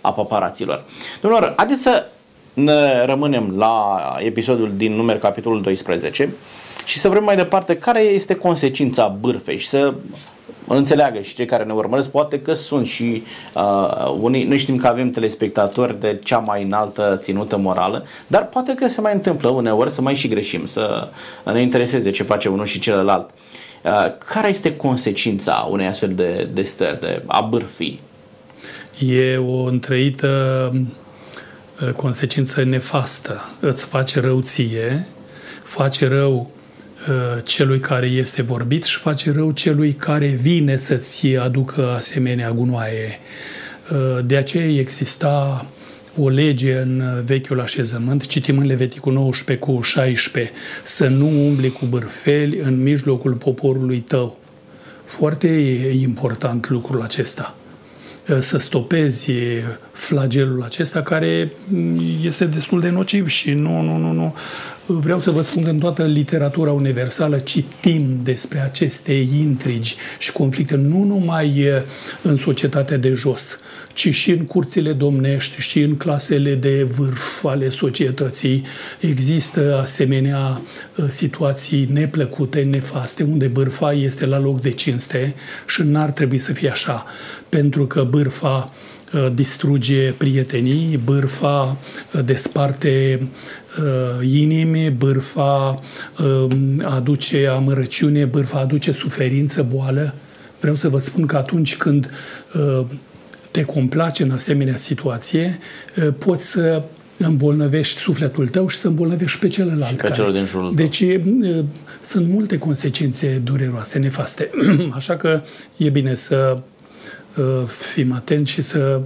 a paparaților. Domnilor, haideți să ne rămânem la episodul din număr capitolul 12 și să vrem mai departe care este consecința bârfei și să înțeleagă și cei care ne urmăresc, poate că sunt și uh, unii, noi știm că avem telespectatori de cea mai înaltă ținută morală, dar poate că se mai întâmplă uneori să mai și greșim, să ne intereseze ce face unul și celălalt. Uh, care este consecința unei astfel de, de stări, de a bârfi? E o întrăită uh, consecință nefastă. Îți face rău ție, face rău uh, celui care este vorbit și face rău celui care vine să-ți aducă asemenea gunoaie. De aceea exista o lege în vechiul așezământ, citim în Leviticul 19 cu 16, să nu umbli cu bârfeli în mijlocul poporului tău. Foarte important lucrul acesta să stopezi flagelul acesta care este destul de nociv și nu, nu, nu, nu. Vreau să vă spun că în toată literatura universală citim despre aceste intrigi și conflicte, nu numai în societatea de jos, ci și în curțile domnești și în clasele de vârf ale societății. Există asemenea uh, situații neplăcute, nefaste, unde bârfa este la loc de cinste și n-ar trebui să fie așa, pentru că bârfa uh, distruge prietenii, bârfa uh, desparte inimi, bârfa aduce amărăciune, bârfa aduce suferință, boală. Vreau să vă spun că atunci când uh, te complace în asemenea situație, uh, poți să îmbolnăvești sufletul tău și să îmbolnăvești pe celălalt. Și pe celor din jurul Deci sunt multe consecințe dureroase, nefaste. [clears throat] Așa că e bine să fim atenți și să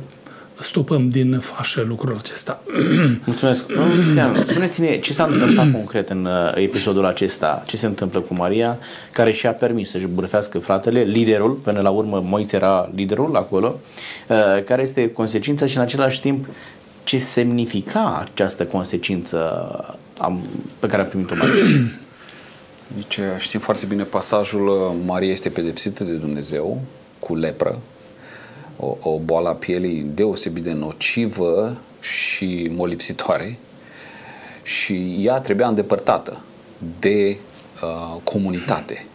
stopăm din fașă lucrul acesta. [clears throat] Mulțumesc. Cristian, spuneți-ne ce s-a întâmplat concret în episodul acesta, ce se întâmplă cu Maria, care și-a permis să-și bârfească fratele, liderul, până la urmă Moise era liderul acolo, care este consecința și în același timp ce semnifica această consecință pe care a primit-o Maria? Deci știm foarte bine pasajul Maria este pedepsită de Dumnezeu cu lepră, o, o boală a pielii deosebit de nocivă și molipsitoare și ea trebuia îndepărtată de uh, comunitate.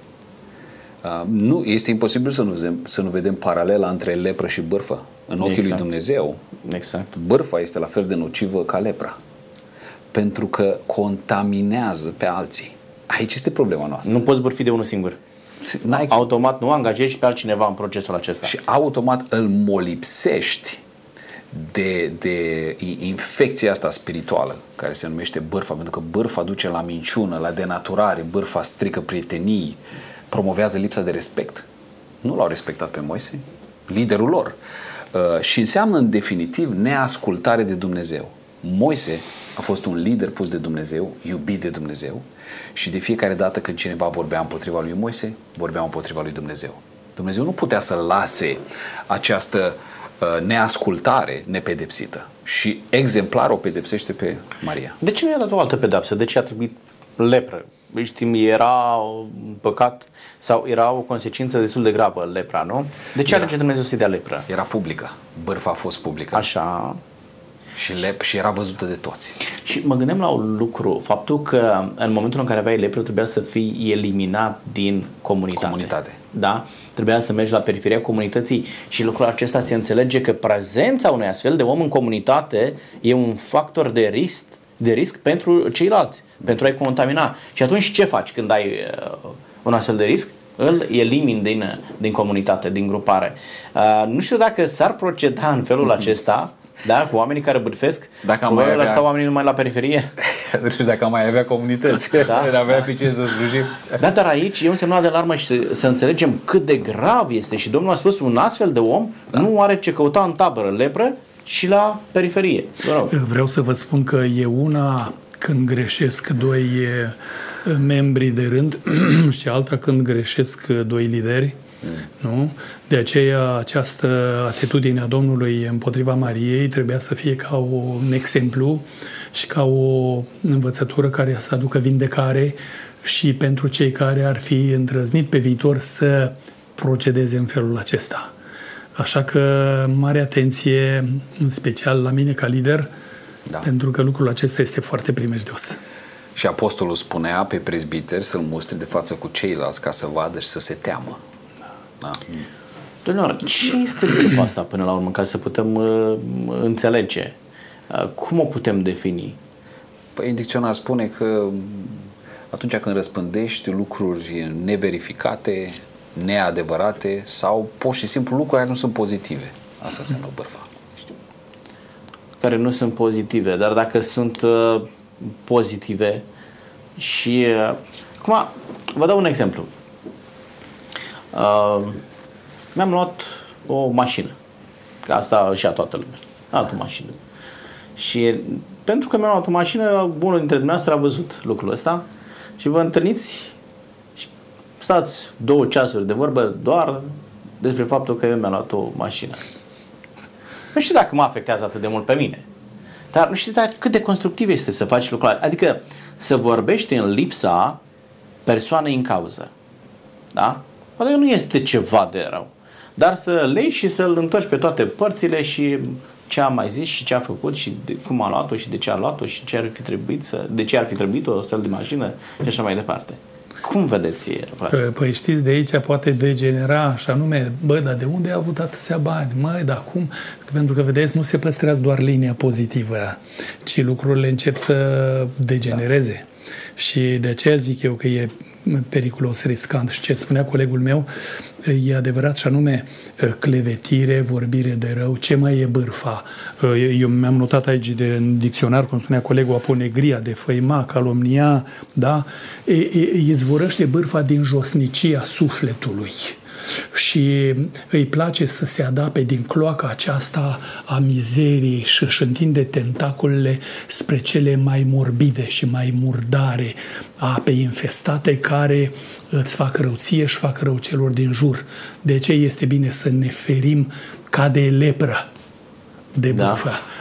Uh, nu, este imposibil să nu, vedem, să nu vedem paralela între lepră și bârfă. În ochii exact. lui Dumnezeu, exact. bârfa este la fel de nocivă ca lepra. Pentru că contaminează pe alții. Aici este problema noastră. Nu poți bârfi de unul singur. N-ai... Automat nu angajezi pe altcineva în procesul acesta. Și automat îl molipsești de, de infecția asta spirituală care se numește bârfa, pentru că bârfa duce la minciună, la denaturare, bârfa strică prietenii, promovează lipsa de respect. Nu l-au respectat pe Moise, liderul lor. Uh, și înseamnă în definitiv neascultare de Dumnezeu. Moise a fost un lider pus de Dumnezeu, iubit de Dumnezeu și de fiecare dată când cineva vorbea împotriva lui Moise, vorbea împotriva lui Dumnezeu. Dumnezeu nu putea să lase această uh, neascultare nepedepsită și exemplar o pedepsește pe Maria. De ce nu i-a dat o altă pedapsă? De ce a trebuit lepră? Știm, era un păcat sau era o consecință destul de gravă lepra, nu? De ce era. alege Dumnezeu să dea lepră? Era publică. Bârfa a fost publică. Așa. Și, lep, și era văzută de toți. Și mă gândeam la un lucru, faptul că în momentul în care aveai lepră trebuia să fii eliminat din comunitate. Comunitate. Da? Trebuia să mergi la periferia comunității și lucrul acesta se înțelege că prezența unui astfel de om în comunitate e un factor de risc, de risc pentru ceilalți, mm. pentru a-i contamina. Și atunci ce faci când ai uh, un astfel de risc? îl elimini din, din comunitate, din grupare. Uh, nu știu dacă s-ar proceda în felul mm-hmm. acesta da, cu oamenii care bârfesc, dacă am mai avea... stau oamenii numai la periferie. nu [laughs] știu dacă am mai avea comunități, da, [laughs] da, avea pe ce să slujim. Da, dar aici e un semnal de alarmă și să, să înțelegem cât de grav este și Domnul a spus un astfel de om da. nu are ce căuta în tabără lepră și la periferie. Vreau să vă spun că e una când greșesc doi membri de rând [clears throat] și alta când greșesc doi lideri Mm. Nu? De aceea această atitudine a Domnului împotriva Mariei trebuia să fie ca un exemplu și ca o învățătură care să aducă vindecare și pentru cei care ar fi îndrăznit pe viitor să procedeze în felul acesta. Așa că mare atenție, în special la mine ca lider, da. pentru că lucrul acesta este foarte primejdios. Și apostolul spunea pe prezbiter să-l mustre de față cu ceilalți ca să vadă și să se teamă. Da. Domnule, ce este lucrul asta până la urmă, ca să putem uh, înțelege? Uh, cum o putem defini? Păi, dicționar spune că atunci când răspândești lucruri neverificate, neadevărate sau pur și simplu lucruri care nu sunt pozitive. Asta înseamnă bărfa. Care nu sunt pozitive, dar dacă sunt uh, pozitive și... Uh, acum, vă dau un exemplu. Uh, mi-am luat o mașină. Că asta și a toată lumea. Am luat o mașină. Și pentru că mi-am luat o mașină, unul dintre dumneavoastră a văzut lucrul ăsta și vă întâlniți și stați două ceasuri de vorbă doar despre faptul că eu mi-am luat o mașină. Nu știu dacă mă afectează atât de mult pe mine, dar nu știu dacă cât de constructiv este să faci lucrul Adică să vorbești în lipsa persoanei în cauză. Da? Poate nu este ceva de rău. Dar să lei și să-l întorci pe toate părțile și ce a mai zis și ce a făcut și de, cum a luat-o și de ce a luat-o și ce ar fi trebuit să, de ce ar fi trebuit o astfel de mașină și așa mai departe. Cum vedeți acesta? Păi știți, de aici poate degenera așa nume, bă, dar de unde a avut atâția bani? Măi, dar cum? Pentru că, vedeți, nu se păstrează doar linia pozitivă, ci lucrurile încep să degenereze. Da. Și de aceea zic eu că e periculos, riscant. Și ce spunea colegul meu, e adevărat și anume clevetire, vorbire de rău, ce mai e bârfa? Eu mi-am notat aici de, în dicționar, cum spunea colegul, aponegria, de făima, calomnia, da? E, e, izvorăște bârfa din josnicia sufletului și îi place să se adapte din cloaca aceasta a mizeriei și își întinde tentacolele spre cele mai morbide și mai murdare, ape infestate care îți fac rău ție și fac rău celor din jur. De ce este bine să ne ferim ca de lepră de da.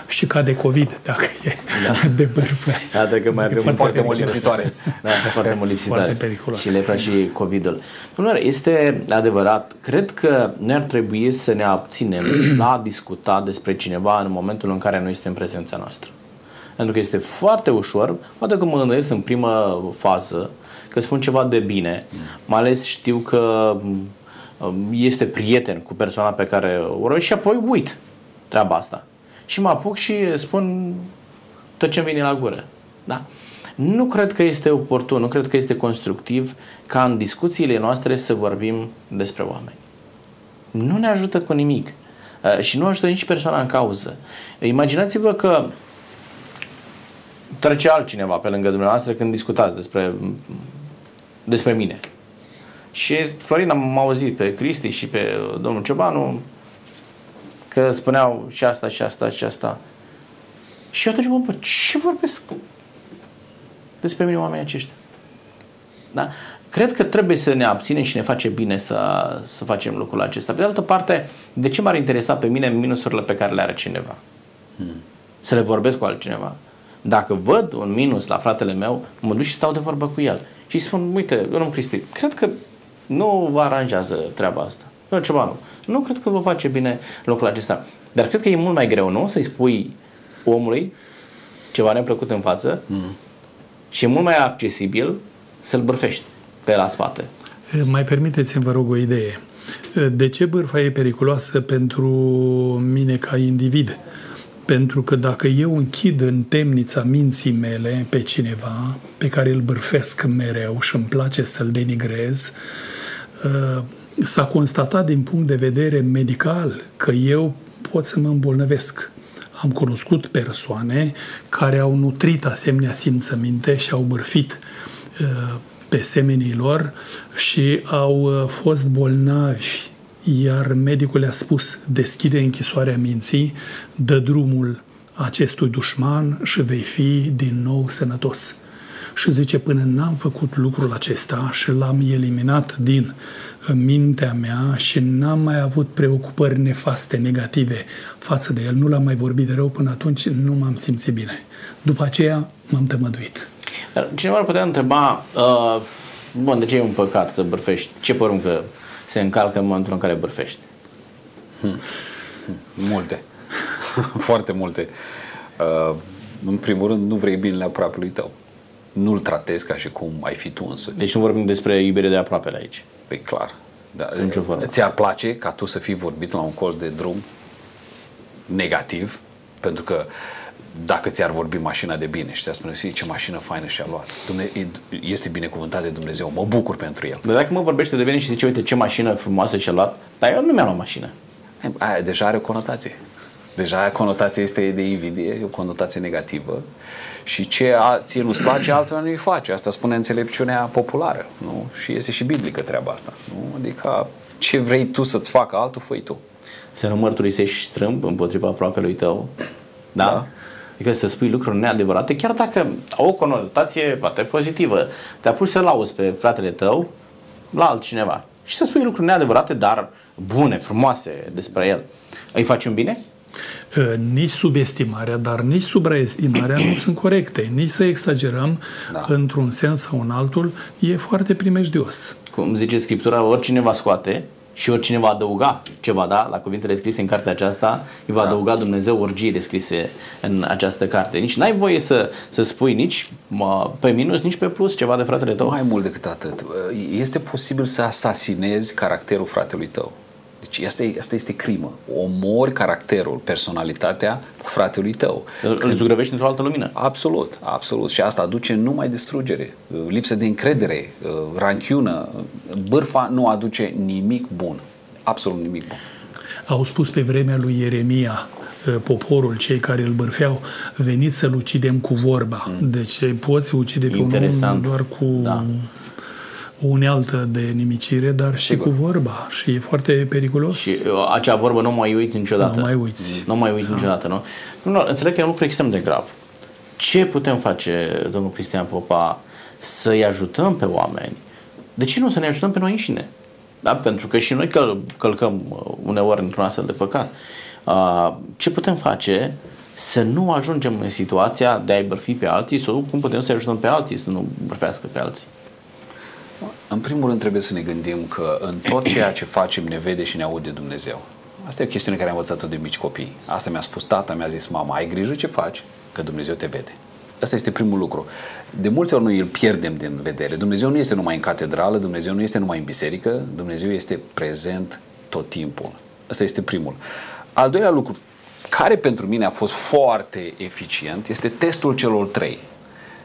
Bârfă și ca de COVID, dacă e da. de bârfă. Da, dacă mai avem foarte, foarte mult lipsitoare. Da, [laughs] foarte mult lipsitoare. Foarte periculos. Și lepra și COVID-ul. Domnule, este adevărat. Cred că ne ar trebui să ne abținem [clears throat] la a discuta despre cineva în momentul în care nu este în prezența noastră. Pentru că este foarte ușor, poate că mă gândesc în prima fază, că spun ceva de bine, mai ales știu că um, este prieten cu persoana pe care o și apoi uit treaba asta și mă apuc și spun tot ce vine la gură. Da? Nu cred că este oportun, nu cred că este constructiv ca în discuțiile noastre să vorbim despre oameni. Nu ne ajută cu nimic uh, și nu ajută nici persoana în cauză. Imaginați-vă că trece altcineva pe lângă dumneavoastră când discutați despre, despre mine. Și Florin am auzit pe Cristi și pe domnul Ciobanu că spuneau și asta, și asta, și asta. Și eu atunci mă bă, ce vorbesc despre mine oamenii aceștia? Da? Cred că trebuie să ne abținem și ne face bine să, să facem lucrul acesta. Pe de altă parte, de ce m-ar interesa pe mine minusurile pe care le are cineva? Hmm. Să le vorbesc cu altcineva. Dacă văd un minus la fratele meu, mă duc și stau de vorbă cu el. Și spun, uite, nu Cristi, cred că nu vă aranjează treaba asta. Nu, ceva nu. Nu cred că vă face bine locul acesta. Dar cred că e mult mai greu, nu? Să-i spui omului ceva neplăcut în față mm. și e mult mai accesibil să-l bârfești pe la spate. Mai permiteți-mi, vă rog, o idee. De ce bârfa e periculoasă pentru mine ca individ? Pentru că dacă eu închid în temnița minții mele pe cineva pe care îl bârfesc mereu și îmi place să-l denigrez, s-a constatat din punct de vedere medical că eu pot să mă îmbolnăvesc. Am cunoscut persoane care au nutrit asemenea simțăminte și au bârfit uh, pe semenii lor și au uh, fost bolnavi iar medicul le-a spus deschide închisoarea minții, dă drumul acestui dușman și vei fi din nou sănătos. Și zice, până n-am făcut lucrul acesta și l-am eliminat din în mintea mea și n-am mai avut preocupări nefaste, negative față de el. Nu l-am mai vorbit de rău până atunci, nu m-am simțit bine. După aceea m-am tămăduit. Dar cineva ar putea întreba, uh, bun, de ce e un păcat să bârfești? Ce poruncă se încalcă în momentul în care bârfești? Hmm. Multe. [laughs] Foarte multe. Uh, în primul rând, nu vrei binele aproapelui tău. Nu-l tratezi ca și cum ai fi tu însuți. Deci nu vorbim despre iubire de aproapele aici. Păi clar. Da, Ți-ar place ca tu să fii vorbit la un colț de drum negativ? Pentru că dacă ți-ar vorbi mașina de bine și ți-ar spune, ce mașină faină și-a luat. Dumne, este binecuvântat de Dumnezeu, mă bucur pentru el. Dar dacă mă vorbește de bine și zice, uite ce mașină frumoasă și-a luat, dar eu nu mi-am luat mașină. Aia deja are o conotație. Deja conotația este de invidie, e o conotație negativă și ce a, ție nu-ți place, altul nu-i face. Asta spune înțelepciunea populară. Nu? Și este și biblică treaba asta. Nu? Adică ce vrei tu să-ți facă altul, făi tu. Să nu mărturisești strâmb împotriva aproapelui tău. Da? da? Adică să spui lucruri neadevărate, chiar dacă au o conotație poate pozitivă. Te pus să lauzi pe fratele tău la altcineva. Și să spui lucruri neadevărate, dar bune, frumoase despre el. Îi faci un bine? Nici subestimarea, dar nici supraestimarea nu sunt corecte. Nici să exagerăm da. într-un sens sau în altul e foarte primejdios. Cum zice Scriptura, oricine va scoate și oricine va adăuga ceva, da, la cuvintele scrise în cartea aceasta, îi va da. adăuga Dumnezeu orgiile scrise în această carte. Nici n-ai voie să, să spui nici mă, pe minus, nici pe plus ceva de fratele tău. Mai mult decât atât. Este posibil să asasinezi caracterul fratelui tău. Deci asta, e, asta este crimă. Omori caracterul, personalitatea fratelui tău. Îl, îl zugrăvești într-o altă lumină. Absolut, absolut. Și asta aduce numai distrugere, lipsă de încredere, ranchiună. Bârfa nu aduce nimic bun. Absolut nimic bun. Au spus pe vremea lui Ieremia, poporul, cei care îl bărfeau, veniți să-l ucidem cu vorba. Mm. Deci poți ucide pe Interesant. un om doar cu da. O unealtă de nimicire, dar și Sigur. cu vorba. Și e foarte periculos. Și uh, acea vorbă nu mai uiți niciodată. Nu mai uiți. Nu mai uiți da. niciodată, nu? nu? Înțeleg că e un lucru extrem de grav. Ce putem face, domnul Cristian Popa, să-i ajutăm pe oameni? De ce nu să ne ajutăm pe noi înșine? Da? Pentru că și noi căl- călcăm uh, uneori într-un astfel de păcat. Uh, ce putem face să nu ajungem în situația de a-i bărfi pe alții sau cum putem să ajutăm pe alții să nu bărfească pe alții? În primul rând trebuie să ne gândim că în tot ceea ce facem ne vede și ne aude Dumnezeu. Asta e o chestiune care am învățat-o de mici copii. Asta mi-a spus tata, mi-a zis mama, ai grijă ce faci, că Dumnezeu te vede. Asta este primul lucru. De multe ori noi îl pierdem din vedere. Dumnezeu nu este numai în catedrală, Dumnezeu nu este numai în biserică, Dumnezeu este prezent tot timpul. Asta este primul. Al doilea lucru, care pentru mine a fost foarte eficient, este testul celor trei.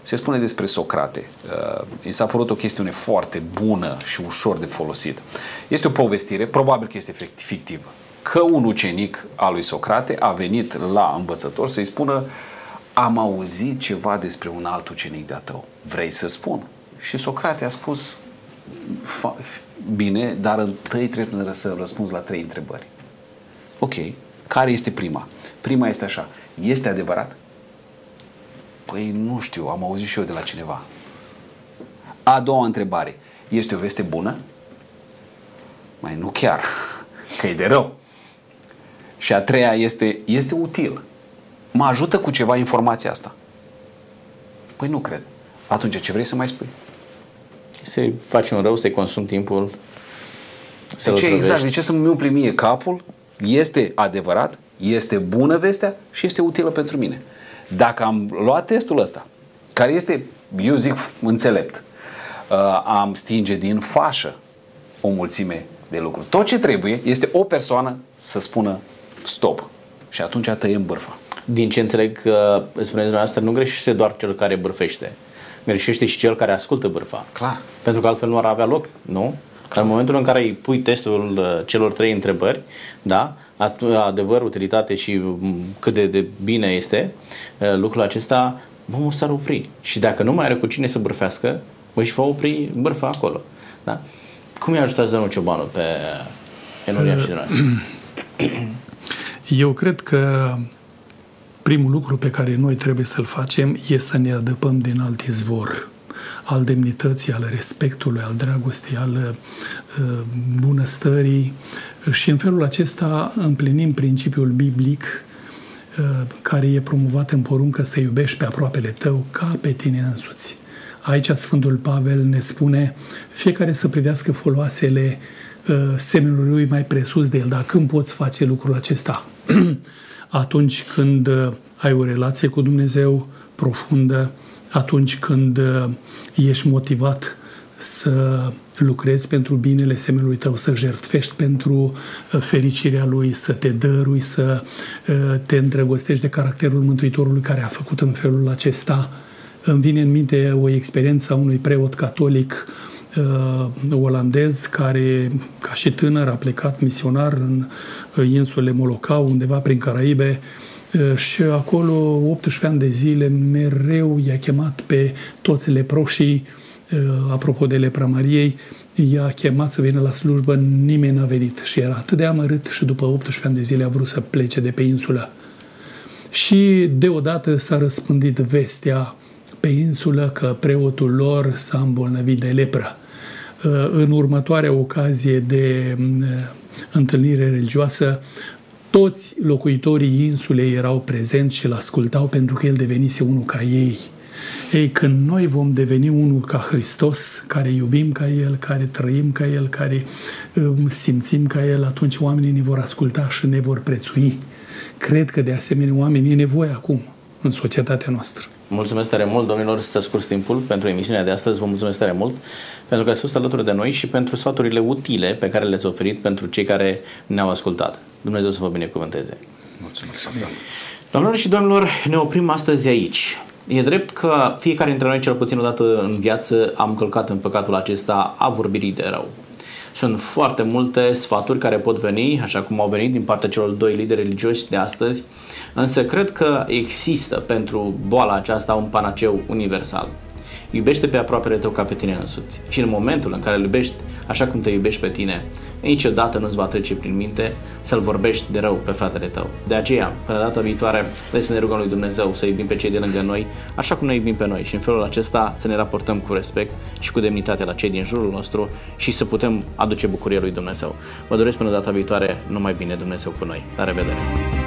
Se spune despre Socrate. Uh, mi s-a părut o chestiune foarte bună și ușor de folosit. Este o povestire, probabil că este fictivă, că un ucenic al lui Socrate a venit la învățător să-i spună am auzit ceva despre un alt ucenic de-a tău. Vrei să spun? Și Socrate a spus bine, dar întâi trebuie să răspunzi la trei întrebări. Ok, care este prima? Prima este așa, este adevărat? Păi nu știu, am auzit și eu de la cineva. A doua întrebare, este o veste bună? Mai nu chiar, [laughs] că e de rău. Și a treia este, este util. Mă ajută cu ceva informația asta? Păi nu cred. Atunci ce vrei să mai spui? Să faci un rău, să-i consumi timpul, să ce, exact, de ce să-mi umple mie capul este adevărat, este bună vestea și este utilă pentru mine. Dacă am luat testul ăsta, care este, eu zic, înțelept, uh, am stinge din fașă o mulțime de lucruri. Tot ce trebuie este o persoană să spună stop. Și atunci tăiem bârfa. Din ce înțeleg că spuneți dumneavoastră, nu greșește doar cel care bârfește. Greșește și cel care ascultă bârfa. Clar. Pentru că altfel nu ar avea loc, nu? Dar în momentul în care îi pui testul uh, celor trei întrebări, da, adevăr, utilitate și mm, cât de, de bine este uh, lucrul acesta, omul s-ar opri. Și dacă nu mai are cu cine să bârfească, își va opri bârfa acolo. Da? Cum i-a ajutat domnul Ciobanu pe Enoria și dumneavoastră? Eu cred că primul lucru pe care noi trebuie să-l facem e să ne adăpăm din alt izvor al demnității, al respectului, al dragostei, al uh, bunăstării și în felul acesta împlinim principiul biblic uh, care e promovat în poruncă să iubești pe aproapele tău ca pe tine însuți. Aici Sfântul Pavel ne spune fiecare să privească foloasele uh, semenului lui mai presus de el. Dar când poți face lucrul acesta? [clears throat] Atunci când ai o relație cu Dumnezeu profundă, atunci când uh, ești motivat să lucrezi pentru binele semelui tău, să jertfești pentru uh, fericirea lui, să te dărui, să uh, te îndrăgostești de caracterul Mântuitorului care a făcut în felul acesta. Îmi vine în minte o experiență a unui preot catolic olandez care, ca și tânăr, a plecat misionar în insulele Molocau, undeva prin Caraibe, și acolo 18 ani de zile mereu i-a chemat pe toți leproșii, apropo de lepra Mariei, i-a chemat să vină la slujbă, nimeni n-a venit și era atât de amărât și după 18 ani de zile a vrut să plece de pe insulă. Și deodată s-a răspândit vestea pe insulă că preotul lor s-a îmbolnăvit de lepră. În următoarea ocazie de întâlnire religioasă, toți locuitorii insulei erau prezenți și îl ascultau pentru că el devenise unul ca ei. Ei, când noi vom deveni unul ca Hristos, care iubim ca El, care trăim ca El, care um, simțim ca El, atunci oamenii ne vor asculta și ne vor prețui. Cred că de asemenea oamenii e nevoie acum în societatea noastră. Mulțumesc tare mult, domnilor, să scurs timpul pentru emisiunea de astăzi. Vă mulțumesc tare mult pentru că ați fost alături de noi și pentru sfaturile utile pe care le-ați oferit pentru cei care ne-au ascultat. Dumnezeu să vă binecuvânteze. Mulțumesc, Doamnelor și domnilor, ne oprim astăzi aici. E drept că fiecare dintre noi, cel puțin o dată în viață, am călcat în păcatul acesta a vorbirii de rău. Sunt foarte multe sfaturi care pot veni, așa cum au venit din partea celor doi lideri religioși de astăzi, însă cred că există pentru boala aceasta un panaceu universal. Iubește pe aproapele tău ca pe tine însuți. Și în momentul în care îl iubești așa cum te iubești pe tine, niciodată nu-ți va trece prin minte să-l vorbești de rău pe fratele tău. De aceea, până data viitoare, trebuie să ne rugăm lui Dumnezeu să iubim pe cei de lângă noi, așa cum ne iubim pe noi și în felul acesta să ne raportăm cu respect și cu demnitate la cei din jurul nostru și să putem aduce bucurie lui Dumnezeu. Vă doresc până data viitoare numai bine Dumnezeu cu noi. La revedere!